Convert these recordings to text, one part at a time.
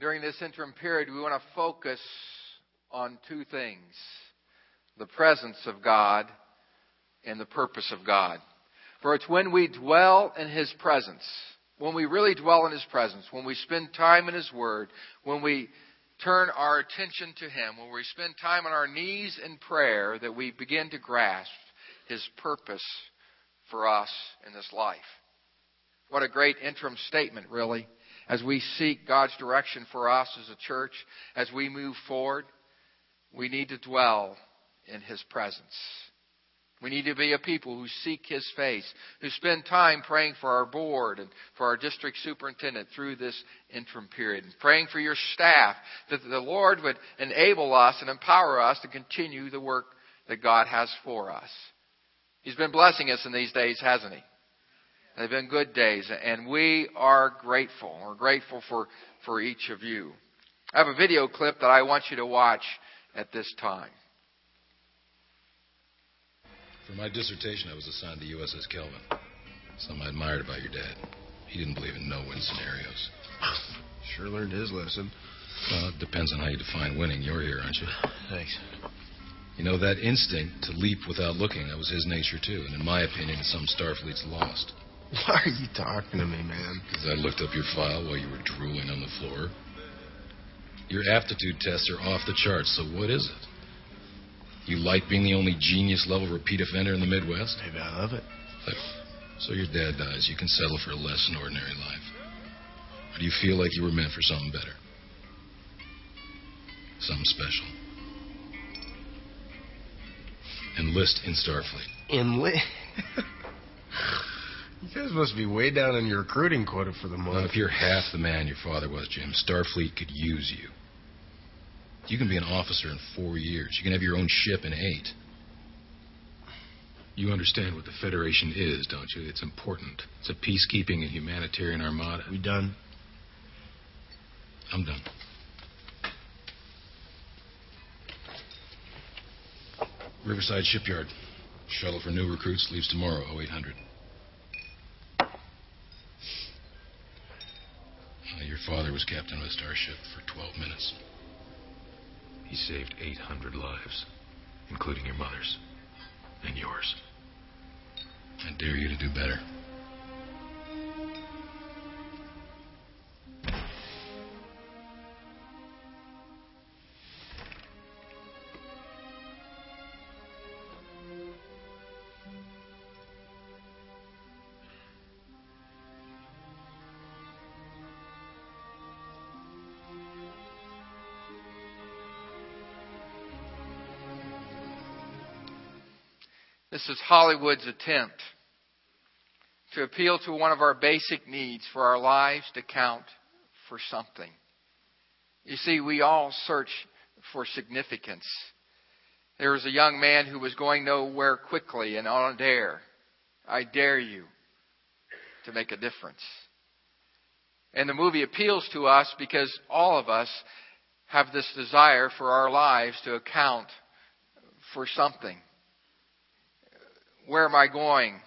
during this interim period, we want to focus on two things the presence of God and the purpose of God. For it's when we dwell in His presence, when we really dwell in His presence, when we spend time in His Word, when we turn our attention to Him, when we spend time on our knees in prayer, that we begin to grasp His purpose for us in this life. What a great interim statement, really, as we seek God's direction for us as a church, as we move forward. We need to dwell in His presence. We need to be a people who seek His face, who spend time praying for our board and for our district superintendent through this interim period, and praying for your staff, that the Lord would enable us and empower us to continue the work that God has for us. He's been blessing us in these days, hasn't He? They've been good days, and we are grateful. We're grateful for, for each of you. I have a video clip that I want you to watch at this time. For my dissertation, I was assigned to USS Kelvin. Something I admired about your dad. He didn't believe in no-win scenarios. Sure learned his lesson. Well, it depends on how you define winning. You're here, aren't you? Thanks. You know, that instinct to leap without looking, that was his nature, too. And in my opinion, some Starfleet's lost. Why are you talking to me, man? Because I looked up your file while you were drooling on the floor. Your aptitude tests are off the charts, so what is it? You like being the only genius level repeat offender in the Midwest? Maybe I love it. Look, so your dad dies, you can settle for a less than ordinary life. Or do you feel like you were meant for something better? Something special? Enlist in Starfleet. Enlist. you guys must be way down in your recruiting quota for the month. Well, if you're half the man your father was, Jim, Starfleet could use you. You can be an officer in four years. You can have your own ship in eight. You understand what the Federation is, don't you? It's important. It's a peacekeeping and humanitarian armada. We done? I'm done. Riverside Shipyard. Shuttle for new recruits leaves tomorrow, 0800. Your father was captain of a starship for 12 minutes. He saved 800 lives, including your mother's and yours. I dare you to do better. This is Hollywood's attempt to appeal to one of our basic needs for our lives to count for something. You see, we all search for significance. There was a young man who was going nowhere quickly and on a dare. I dare you to make a difference. And the movie appeals to us because all of us have this desire for our lives to account for something. Where am I going?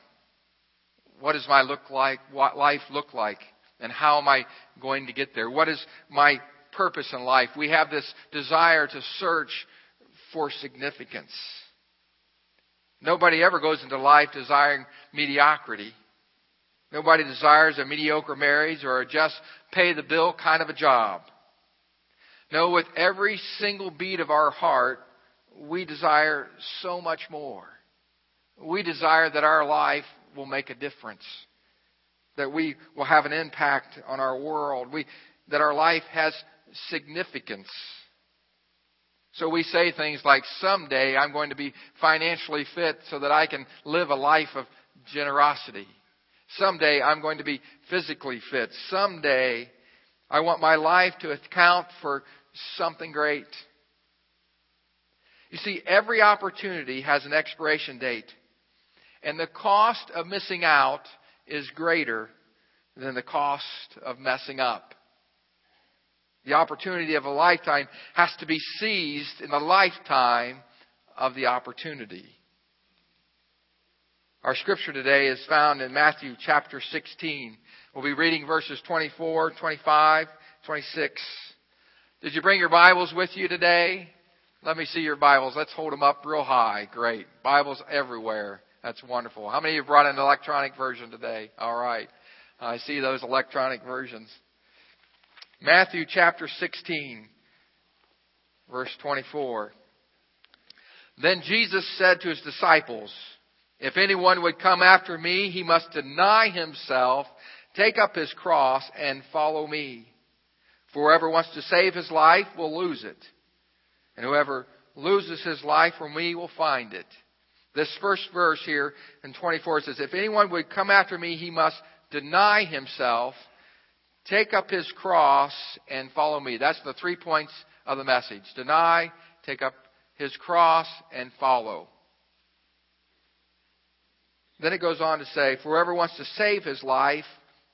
What does my look like? What life look like? And how am I going to get there? What is my purpose in life? We have this desire to search for significance. Nobody ever goes into life desiring mediocrity. Nobody desires a mediocre marriage or a just pay the bill kind of a job. No, with every single beat of our heart, we desire so much more. We desire that our life will make a difference, that we will have an impact on our world, we, that our life has significance. So we say things like, someday I'm going to be financially fit so that I can live a life of generosity. Someday I'm going to be physically fit. Someday I want my life to account for something great. You see, every opportunity has an expiration date. And the cost of missing out is greater than the cost of messing up. The opportunity of a lifetime has to be seized in the lifetime of the opportunity. Our scripture today is found in Matthew chapter 16. We'll be reading verses 24, 25, 26, Did you bring your Bibles with you today? Let me see your Bibles. Let's hold them up real high. Great. Bibles everywhere. That's wonderful. How many of you brought an electronic version today? All right. I see those electronic versions. Matthew chapter 16, verse 24. Then Jesus said to his disciples, If anyone would come after me, he must deny himself, take up his cross, and follow me. For whoever wants to save his life will lose it. And whoever loses his life for me will find it. This first verse here in 24 says, If anyone would come after me, he must deny himself, take up his cross, and follow me. That's the three points of the message. Deny, take up his cross, and follow. Then it goes on to say, For whoever wants to save his life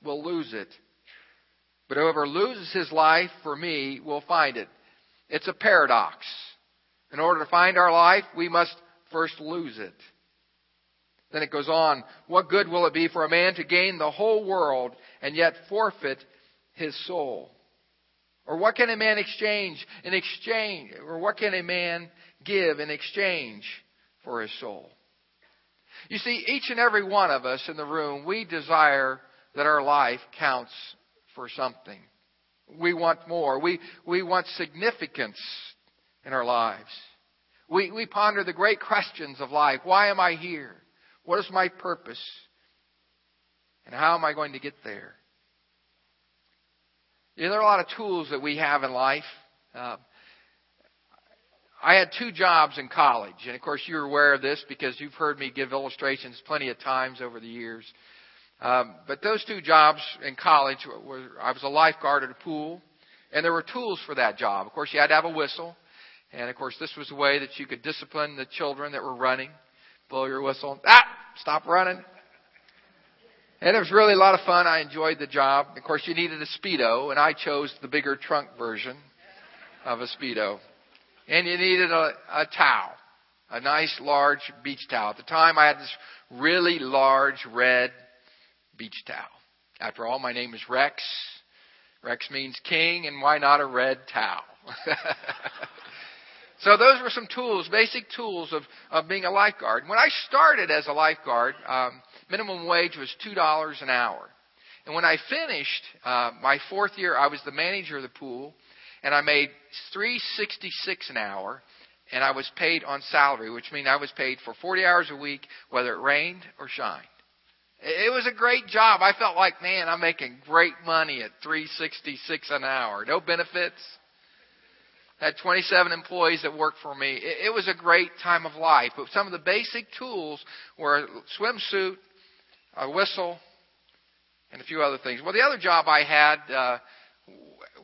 will lose it. But whoever loses his life for me will find it. It's a paradox. In order to find our life, we must first lose it. Then it goes on, what good will it be for a man to gain the whole world and yet forfeit his soul? Or what can a man exchange in exchange, or what can a man give in exchange for his soul? You see, each and every one of us in the room, we desire that our life counts for something. We want more. We, we want significance in our lives. We, we ponder the great questions of life. Why am I here? What is my purpose? And how am I going to get there? You know, there are a lot of tools that we have in life. Uh, I had two jobs in college, and of course you're aware of this because you've heard me give illustrations plenty of times over the years. Um, but those two jobs in college were I was a lifeguard at a pool, and there were tools for that job. Of course, you had to have a whistle, and of course, this was a way that you could discipline the children that were running. Blow your whistle, ah, stop running. And it was really a lot of fun. I enjoyed the job. Of course, you needed a speedo, and I chose the bigger trunk version of a speedo. And you needed a, a towel, a nice large beach towel. At the time, I had this really large red beach towel. After all, my name is Rex. Rex means king, and why not a red towel? so those were some tools, basic tools of, of being a lifeguard. When I started as a lifeguard, um, minimum wage was two dollars an hour. And when I finished uh, my fourth year, I was the manager of the pool, and I made three sixty six an hour, and I was paid on salary, which means I was paid for forty hours a week, whether it rained or shined. It was a great job. I felt like, man, I'm making great money at 366 an hour. No benefits. Had 27 employees that worked for me. It, was a great time of life. But some of the basic tools were a swimsuit, a whistle, and a few other things. Well, the other job I had uh,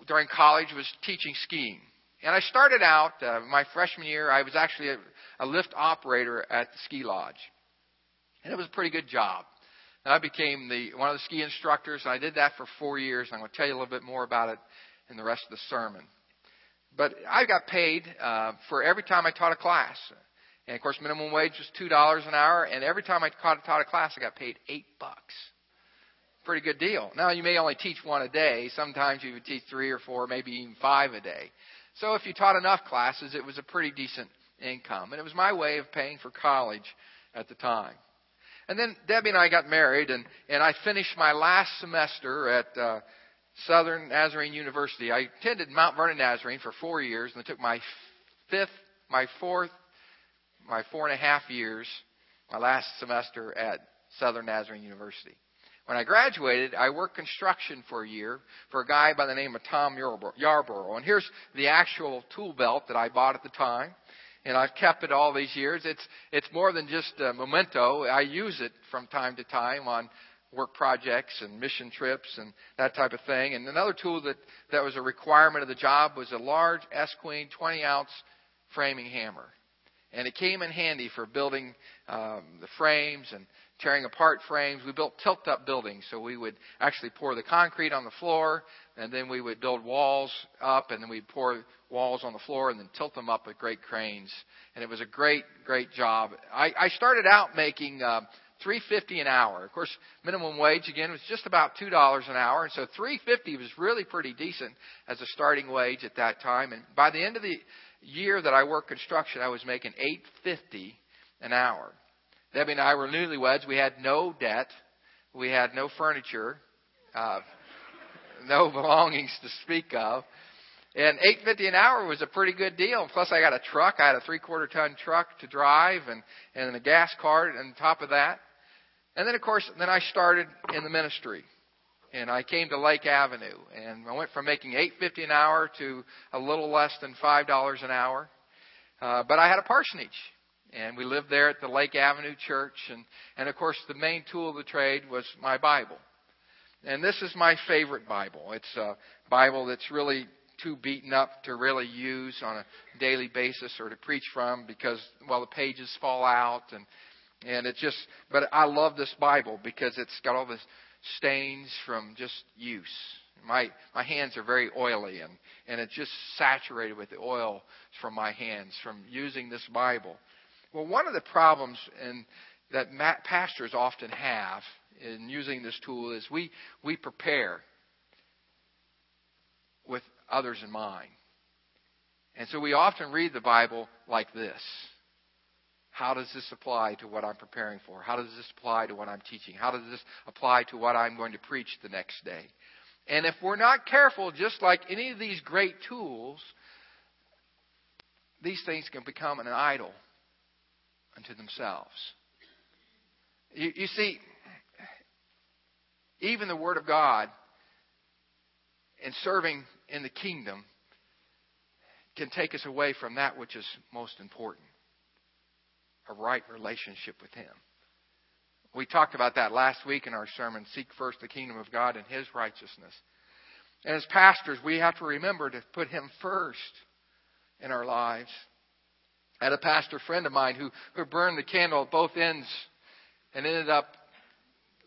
during college was teaching skiing. And I started out uh, my freshman year. I was actually a, a lift operator at the ski lodge, and it was a pretty good job. And I became the one of the ski instructors. And I did that for four years. I'm going to tell you a little bit more about it in the rest of the sermon. But I got paid uh, for every time I taught a class. And of course, minimum wage was two dollars an hour, and every time I taught, taught a class, I got paid eight bucks. Pretty good deal. Now you may only teach one a day. Sometimes you would teach three or four, maybe even five a day. So if you taught enough classes, it was a pretty decent income, and it was my way of paying for college at the time. And then Debbie and I got married, and, and I finished my last semester at uh, Southern Nazarene University. I attended Mount Vernon Nazarene for four years, and I took my fifth, my fourth, my four and a half years, my last semester at Southern Nazarene University. When I graduated, I worked construction for a year for a guy by the name of Tom Yarborough. And here's the actual tool belt that I bought at the time and I've kept it all these years. It's it's more than just a memento. I use it from time to time on work projects and mission trips and that type of thing. And another tool that that was a requirement of the job was a large Estwing 20 ounce framing hammer, and it came in handy for building um, the frames and tearing apart frames. We built tilt up buildings, so we would actually pour the concrete on the floor, and then we would build walls up, and then we'd pour walls on the floor and then tilt them up with great cranes. And it was a great, great job. I, I started out making uh, three fifty an hour. Of course, minimum wage again was just about two dollars an hour, and so three fifty was really pretty decent as a starting wage at that time. And by the end of the year that I worked construction, I was making eight fifty an hour. Debbie and I were newlyweds. We had no debt. We had no furniture, uh, no belongings to speak of. And eight fifty an hour was a pretty good deal. Plus, I got a truck. I had a three quarter ton truck to drive, and and a gas cart on top of that. And then, of course, then I started in the ministry, and I came to Lake Avenue, and I went from making eight fifty an hour to a little less than five dollars an hour. Uh, but I had a parsonage, and we lived there at the Lake Avenue Church, and and of course, the main tool of the trade was my Bible. And this is my favorite Bible. It's a Bible that's really too beaten up to really use on a daily basis or to preach from because well the pages fall out and and it just but I love this Bible because it's got all the stains from just use. My my hands are very oily and and it's just saturated with the oil from my hands from using this Bible. Well, one of the problems and that pastors often have in using this tool is we we prepare with others in mind. And so we often read the Bible like this. How does this apply to what I'm preparing for? How does this apply to what I'm teaching? How does this apply to what I'm going to preach the next day? And if we're not careful, just like any of these great tools, these things can become an idol unto themselves. You, you see, even the Word of God and serving in the kingdom can take us away from that which is most important a right relationship with Him. We talked about that last week in our sermon Seek first the kingdom of God and His righteousness. And as pastors, we have to remember to put Him first in our lives. I had a pastor friend of mine who, who burned the candle at both ends and ended up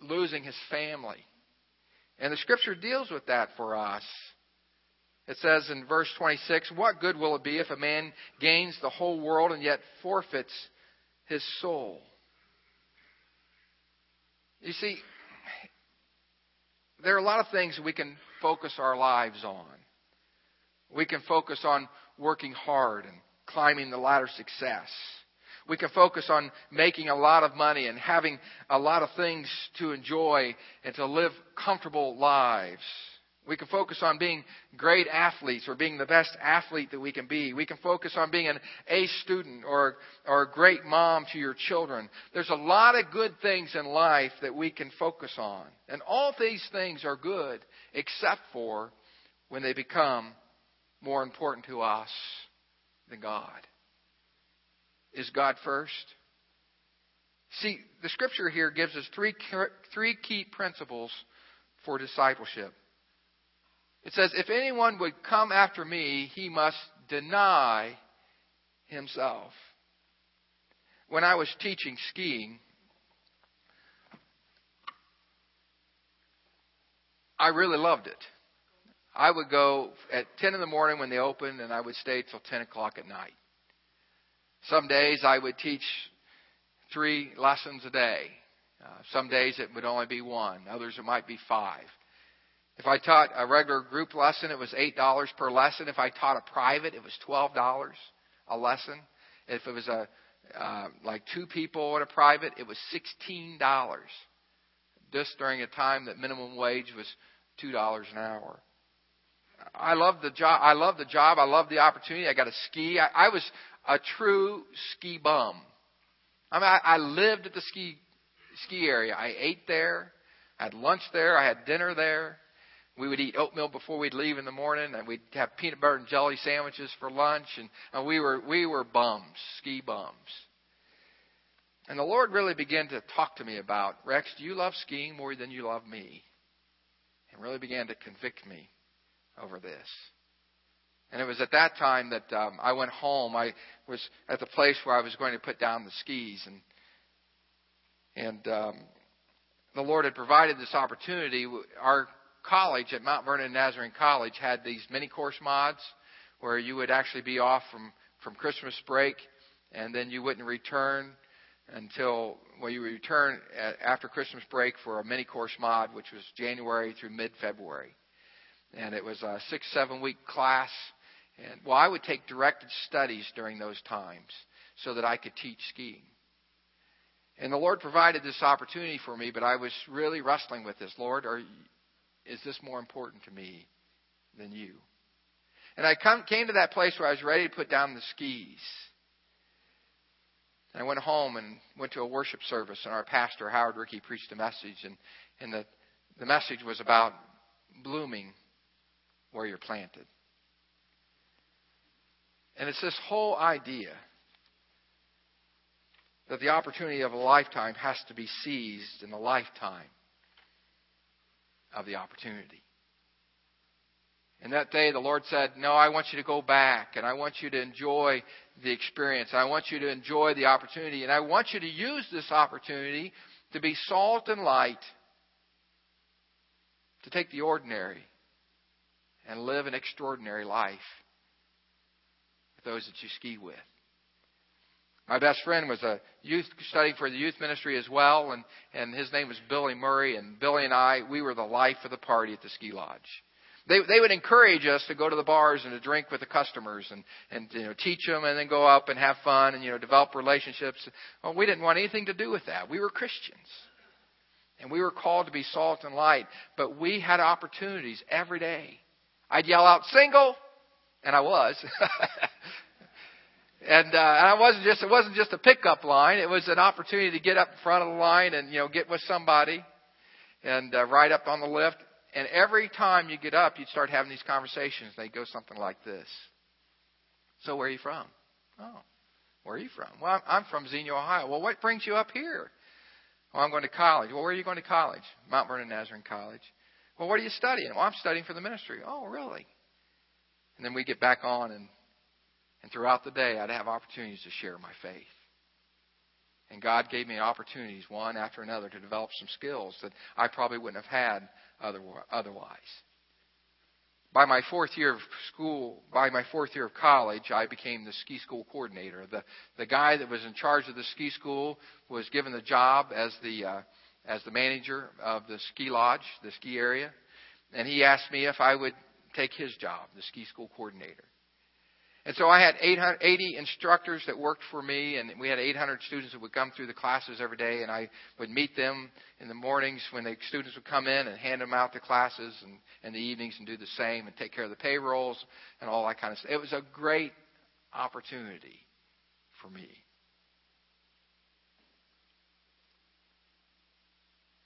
losing his family. And the scripture deals with that for us. It says in verse 26, What good will it be if a man gains the whole world and yet forfeits his soul? You see, there are a lot of things we can focus our lives on. We can focus on working hard and climbing the ladder of success. We can focus on making a lot of money and having a lot of things to enjoy and to live comfortable lives. We can focus on being great athletes or being the best athlete that we can be. We can focus on being an A student or, or a great mom to your children. There's a lot of good things in life that we can focus on. And all these things are good except for when they become more important to us than God. Is God first? See, the scripture here gives us three, three key principles for discipleship. It says, If anyone would come after me, he must deny himself. When I was teaching skiing, I really loved it. I would go at 10 in the morning when they opened, and I would stay till 10 o'clock at night. Some days I would teach three lessons a day. Uh, some days it would only be one. Others it might be five. If I taught a regular group lesson, it was eight dollars per lesson. If I taught a private, it was twelve dollars a lesson. If it was a uh, like two people at a private, it was sixteen dollars. Just during a time that minimum wage was two dollars an hour. I love the job. I love the job. I love the opportunity. I got to ski. I, I was a true ski bum. I mean, I, I lived at the ski ski area. I ate there. I had lunch there. I had dinner there. We would eat oatmeal before we'd leave in the morning, and we'd have peanut butter and jelly sandwiches for lunch. And, and we were we were bums, ski bums. And the Lord really began to talk to me about Rex. Do you love skiing more than you love me? And really began to convict me over this. And it was at that time that um, I went home. I was at the place where I was going to put down the skis, and and um, the Lord had provided this opportunity. Our college at Mount Vernon Nazarene College had these mini course mods where you would actually be off from from Christmas break, and then you wouldn't return until we returned after Christmas break for a mini course mod, which was January through mid February. And it was a six, seven week class. And well, I would take directed studies during those times so that I could teach skiing. And the Lord provided this opportunity for me, but I was really wrestling with this. Lord, are, is this more important to me than you? And I come, came to that place where I was ready to put down the skis. And I went home and went to a worship service, and our pastor, Howard Rickey, preached a message. And, and the, the message was about blooming where you're planted. And it's this whole idea that the opportunity of a lifetime has to be seized in the lifetime of the opportunity. And that day the Lord said, No, I want you to go back and I want you to enjoy the experience. I want you to enjoy the opportunity. And I want you to use this opportunity to be salt and light, to take the ordinary and live an extraordinary life with those that you ski with. My best friend was a youth studying for the youth ministry as well, and, and his name was Billy Murray. And Billy and I, we were the life of the party at the ski lodge. They, they would encourage us to go to the bars and to drink with the customers and, and you know, teach them and then go up and have fun and you know, develop relationships. Well, we didn't want anything to do with that. We were Christians. And we were called to be salt and light. But we had opportunities every day. I'd yell out, single! And I was. and, uh, and I wasn't just, it wasn't just a pickup line. It was an opportunity to get up in front of the line and, you know, get with somebody and uh, ride up on the lift. And every time you get up, you'd start having these conversations. They'd go something like this. So where are you from? Oh, where are you from? Well, I'm from Xenia, Ohio. Well, what brings you up here? Well, I'm going to college. Well, where are you going to college? Mount Vernon Nazarene College. Well, what are you studying? Well, I'm studying for the ministry. Oh, really? And then we get back on, and, and throughout the day, I'd have opportunities to share my faith. And God gave me opportunities, one after another, to develop some skills that I probably wouldn't have had otherwise. By my fourth year of school, by my fourth year of college, I became the ski school coordinator. The the guy that was in charge of the ski school was given the job as the uh, as the manager of the ski lodge, the ski area, and he asked me if I would take his job, the ski school coordinator. And so I had 880 instructors that worked for me, and we had 800 students that would come through the classes every day, and I would meet them in the mornings when the students would come in and hand them out the classes, and in the evenings and do the same and take care of the payrolls and all that kind of stuff. It was a great opportunity for me.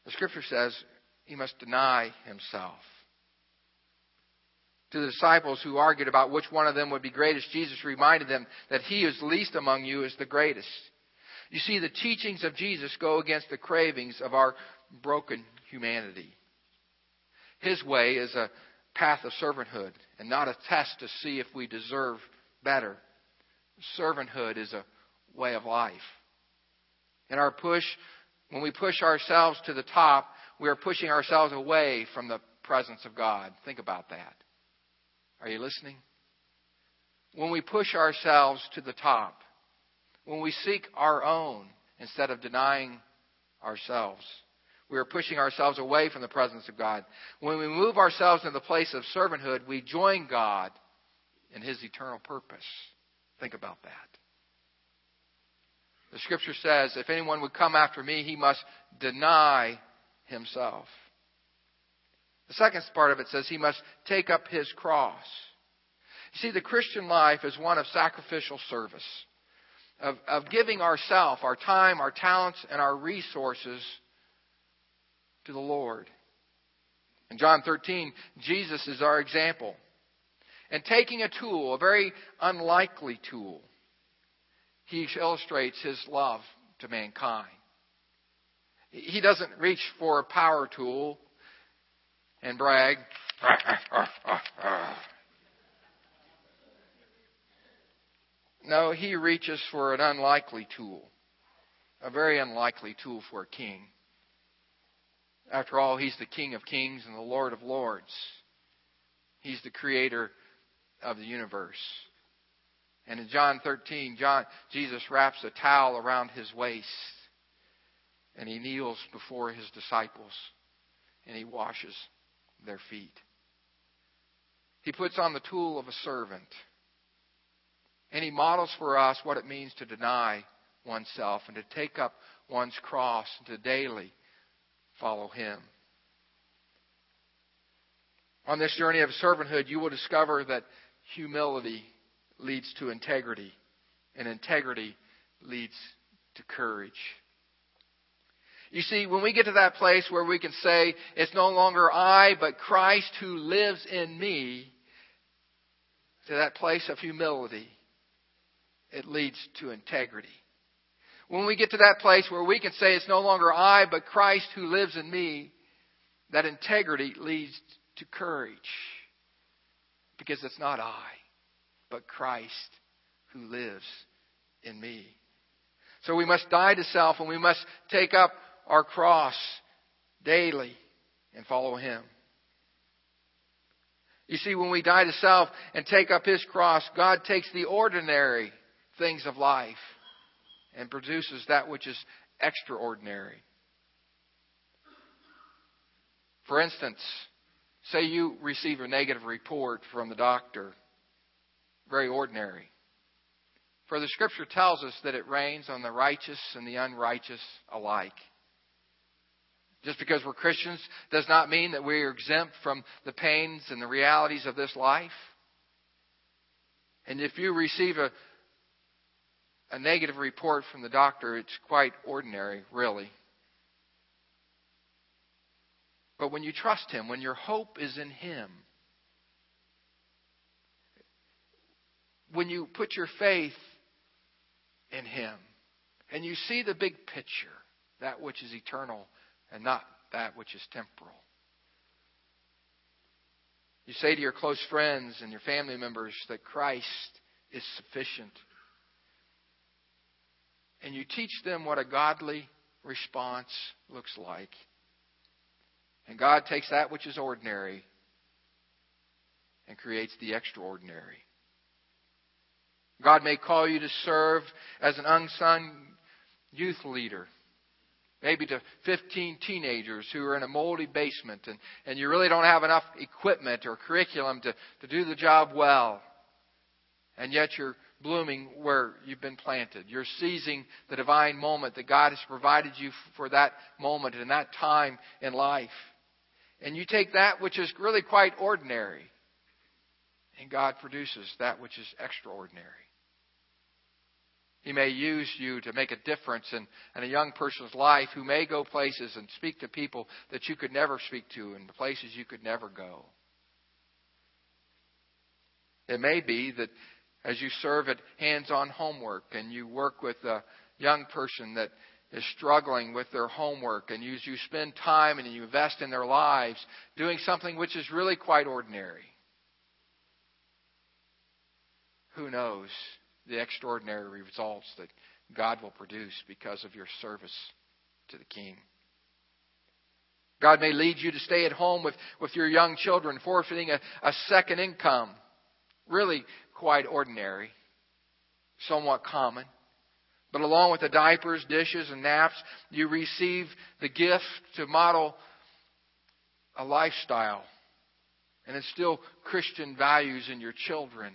The scripture says he must deny himself to the disciples who argued about which one of them would be greatest, Jesus reminded them that he who is least among you is the greatest. You see, the teachings of Jesus go against the cravings of our broken humanity. His way is a path of servanthood and not a test to see if we deserve better. Servanthood is a way of life. In our push, when we push ourselves to the top, we are pushing ourselves away from the presence of God. Think about that. Are you listening? When we push ourselves to the top, when we seek our own instead of denying ourselves, we are pushing ourselves away from the presence of God. When we move ourselves into the place of servanthood, we join God in His eternal purpose. Think about that. The scripture says, if anyone would come after me, he must deny himself. The second part of it says he must take up his cross. You see, the Christian life is one of sacrificial service, of, of giving ourself, our time, our talents, and our resources to the Lord. In John 13, Jesus is our example. And taking a tool, a very unlikely tool, he illustrates his love to mankind. He doesn't reach for a power tool and brag. no, he reaches for an unlikely tool, a very unlikely tool for a king. After all, he's the King of kings and the Lord of lords. He's the creator of the universe. And in John 13, John, Jesus wraps a towel around his waist and he kneels before his disciples and he washes their feet. He puts on the tool of a servant and he models for us what it means to deny oneself and to take up one's cross and to daily follow him. On this journey of servanthood, you will discover that humility leads to integrity, and integrity leads to courage. You see, when we get to that place where we can say, it's no longer I, but Christ who lives in me, to that place of humility, it leads to integrity. When we get to that place where we can say, it's no longer I, but Christ who lives in me, that integrity leads to courage. Because it's not I, but Christ who lives in me. So we must die to self and we must take up our cross daily and follow Him. You see, when we die to self and take up His cross, God takes the ordinary things of life and produces that which is extraordinary. For instance, say you receive a negative report from the doctor, very ordinary. For the scripture tells us that it rains on the righteous and the unrighteous alike. Just because we're Christians does not mean that we are exempt from the pains and the realities of this life. And if you receive a, a negative report from the doctor, it's quite ordinary, really. But when you trust Him, when your hope is in Him, when you put your faith in Him, and you see the big picture, that which is eternal and not that which is temporal. You say to your close friends and your family members that Christ is sufficient. And you teach them what a godly response looks like. And God takes that which is ordinary and creates the extraordinary. God may call you to serve as an unsung youth leader. Maybe to 15 teenagers who are in a moldy basement and, and you really don't have enough equipment or curriculum to, to do the job well. And yet you're blooming where you've been planted. You're seizing the divine moment that God has provided you for that moment and that time in life. And you take that which is really quite ordinary, and God produces that which is extraordinary. He may use you to make a difference in, in, a young person's life who may go places and speak to people that you could never speak to and places you could never go. It may be that as you serve at hands on homework and you work with a young person that is struggling with their homework and you, you spend time and you invest in their lives doing something which is really quite ordinary. Who knows the extraordinary results that God will produce because of your service to the King? God may lead you to stay at home with, with your young children, forfeiting a, a second income. Really quite ordinary, somewhat common. But along with the diapers, dishes, and naps, you receive the gift to model a lifestyle and instill Christian values in your children.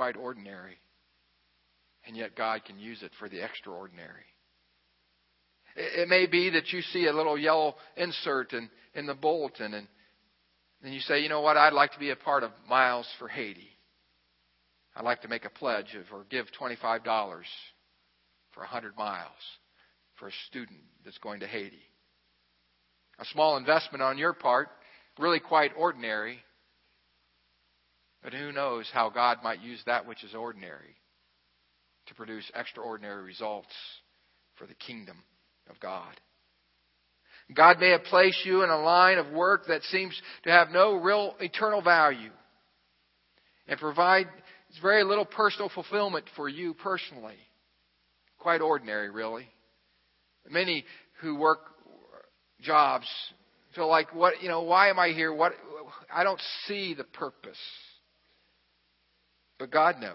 Quite ordinary. And yet God can use it for the extraordinary. It may be that you see a little yellow insert in, in the bulletin and then you say, you know what, I'd like to be a part of Miles for Haiti. I'd like to make a pledge of, or give $25 for 100 miles for a student that's going to Haiti. A small investment on your part, really quite ordinary, but who knows how God might use that which is ordinary to produce extraordinary results for the kingdom of God. God may have placed you in a line of work that seems to have no real eternal value and provide very little personal fulfillment for you personally. Quite ordinary, really. Many who work jobs feel like, what, you know, why am I here? What, I don't see the purpose. But God knows.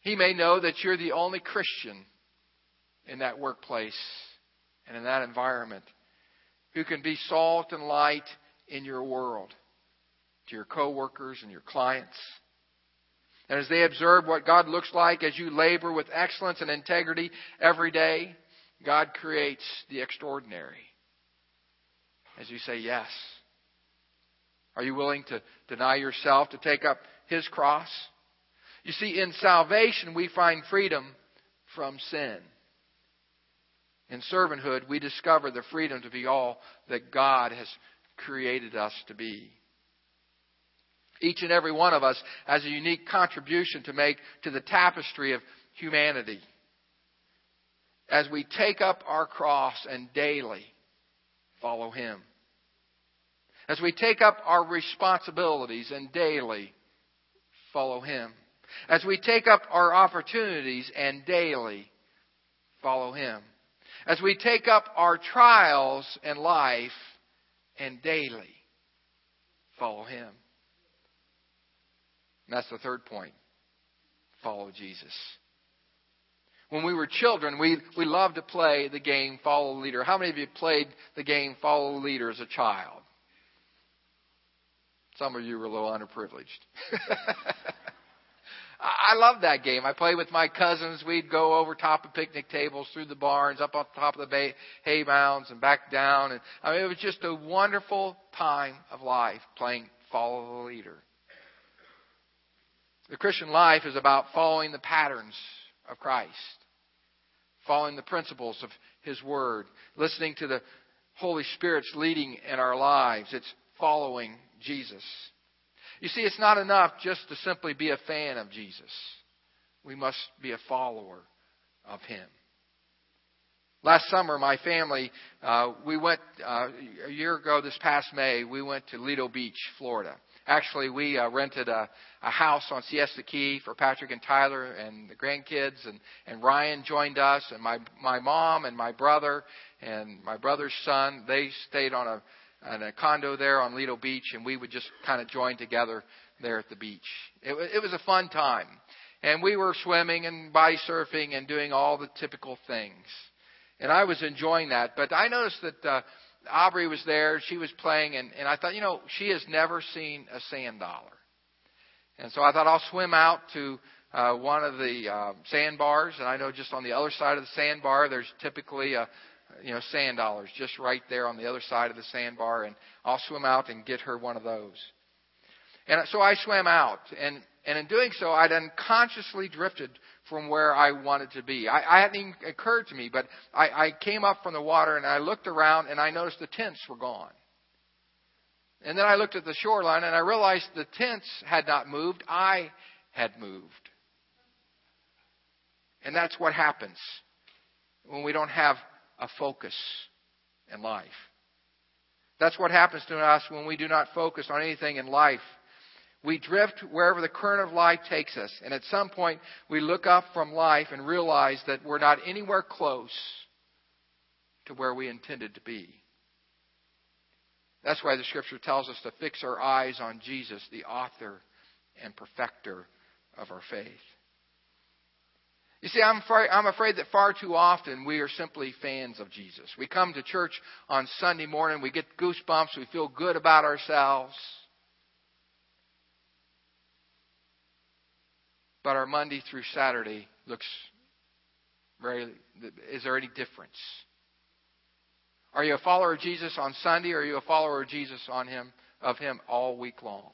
He may know that you're the only Christian in that workplace and in that environment who can be salt and light in your world to your coworkers and your clients. And as they observe what God looks like as you labor with excellence and integrity every day, God creates the extraordinary. As you say yes. Are you willing to deny yourself to take up His cross? You see, in salvation, we find freedom from sin. In servanthood, we discover the freedom to be all that God has created us to be. Each and every one of us has a unique contribution to make to the tapestry of humanity. As we take up our cross and daily follow Him. As we take up our responsibilities and daily follow Him. As we take up our opportunities and daily follow Him. As we take up our trials in life and daily follow Him. And that's the third point. Follow Jesus. When we were children, we, we loved to play the game Follow the Leader. How many of you played the game Follow the Leader as a child? Some of you were a little underprivileged. I love that game. I played with my cousins. We'd go over top of picnic tables, through the barns, up on top of the bay, hay mounds, and back down. And I mean, it was just a wonderful time of life playing Follow the Leader. The Christian life is about following the patterns of Christ, following the principles of His Word, listening to the Holy Spirit's leading in our lives. It's following Jesus. You see, it's not enough just to simply be a fan of Jesus. We must be a follower of Him. Last summer, my family, uh, we went, uh, a year ago this past May, we went to Lido Beach, Florida. Actually, we uh, rented a, a house on Siesta Key for Patrick and Tyler and the grandkids, and, and Ryan joined us, and my, my mom and my brother and my brother's son, they stayed on a, and a condo there on Lido Beach, and we would just kind of join together there at the beach. It, it was a fun time. And we were swimming and body surfing and doing all the typical things. And I was enjoying that. But I noticed that uh, Aubrey was there. She was playing, and, and I thought, you know, she has never seen a sand dollar. And so I thought I'll swim out to uh, one of the uh, sandbars, and I know just on the other side of the sandbar, there's typically a, you know, sand dollars just right there on the other side of the sandbar, and I'll swim out and get her one of those. And so I swam out, and and in doing so, I'd unconsciously drifted from where I wanted to be. I, I hadn't even occurred to me, but I, I came up from the water and I looked around and I noticed the tents were gone. And then I looked at the shoreline and I realized the tents had not moved. I had moved. And that's what happens when we don't have a focus in life. That's what happens to us when we do not focus on anything in life. We drift wherever the current of life takes us. And at some point, we look up from life and realize that we're not anywhere close to where we intended to be. That's why the scripture tells us to fix our eyes on Jesus, the author and perfecter of our faith. You see, I'm afraid, I'm afraid that far too often we are simply fans of Jesus. We come to church on Sunday morning, we get goosebumps, we feel good about ourselves. But our Monday through Saturday looks very. Is there any difference? Are you a follower of Jesus on Sunday, or are you a follower of Jesus on Him of Him all week long?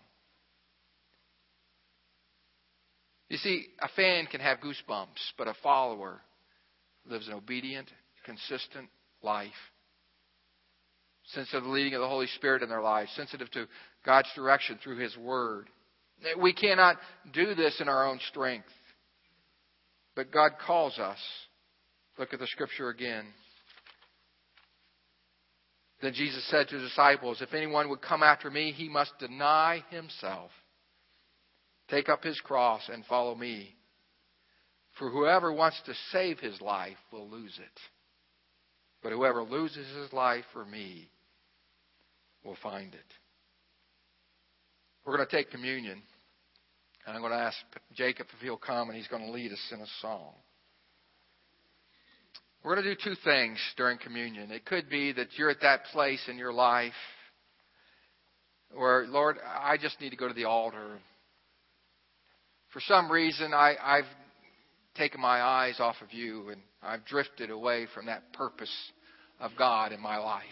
You see, a fan can have goosebumps, but a follower lives an obedient, consistent life. Sensitive to the leading of the Holy Spirit in their lives, sensitive to God's direction through His Word. We cannot do this in our own strength. But God calls us. Look at the scripture again. Then Jesus said to his disciples, If anyone would come after me, he must deny himself Take up his cross and follow me. For whoever wants to save his life will lose it. But whoever loses his life for me will find it. We're going to take communion. And I'm going to ask Jacob if he'll come and he's going to lead us in a song. We're going to do two things during communion. It could be that you're at that place in your life where, Lord, I just need to go to the altar. For some reason, I, I've taken my eyes off of you and I've drifted away from that purpose of God in my life.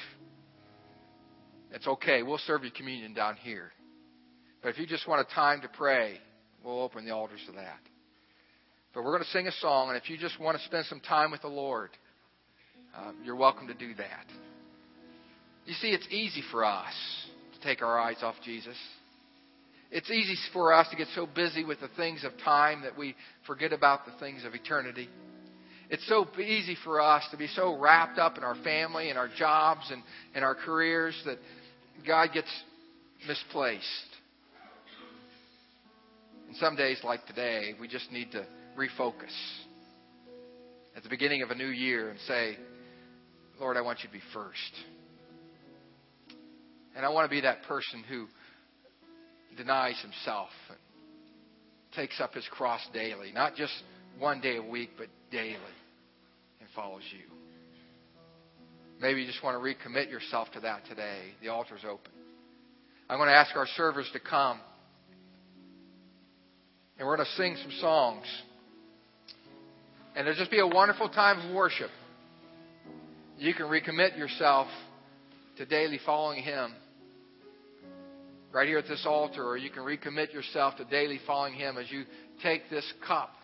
It's okay. We'll serve you communion down here. But if you just want a time to pray, we'll open the altars to that. But we're going to sing a song, and if you just want to spend some time with the Lord, uh, you're welcome to do that. You see, it's easy for us to take our eyes off Jesus. It's easy for us to get so busy with the things of time that we forget about the things of eternity. It's so easy for us to be so wrapped up in our family and our jobs and, and our careers that God gets misplaced. And some days like today, we just need to refocus at the beginning of a new year and say, Lord, I want you to be first. And I want to be that person who denies himself and takes up his cross daily, not just one day a week, but daily, and follows you. Maybe you just want to recommit yourself to that today. The altar's open. I'm going to ask our servers to come. And we're going to sing some songs. And there'll just be a wonderful time of worship. You can recommit yourself to daily following Him right here at this altar, or you can recommit yourself to daily following Him as you take this cup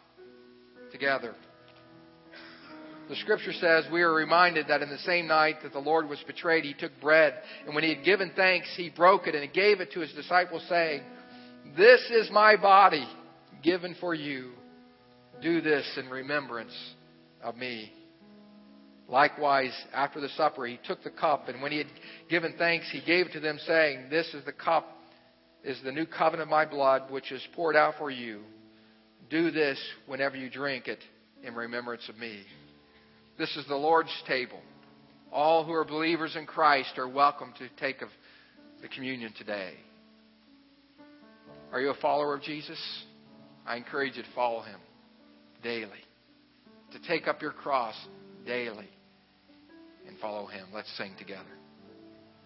together. The scripture says we are reminded that in the same night that the Lord was betrayed, he took bread, and when he had given thanks, he broke it and he gave it to his disciples, saying, This is my body given for you. Do this in remembrance of me. Likewise, after the supper, he took the cup, and when he had given thanks, he gave it to them, saying, This is the cup, is the new covenant of my blood, which is poured out for you. Do this whenever you drink it in remembrance of me. This is the Lord's table. All who are believers in Christ are welcome to take of the communion today. Are you a follower of Jesus? I encourage you to follow him daily, to take up your cross daily and follow him. Let's sing together.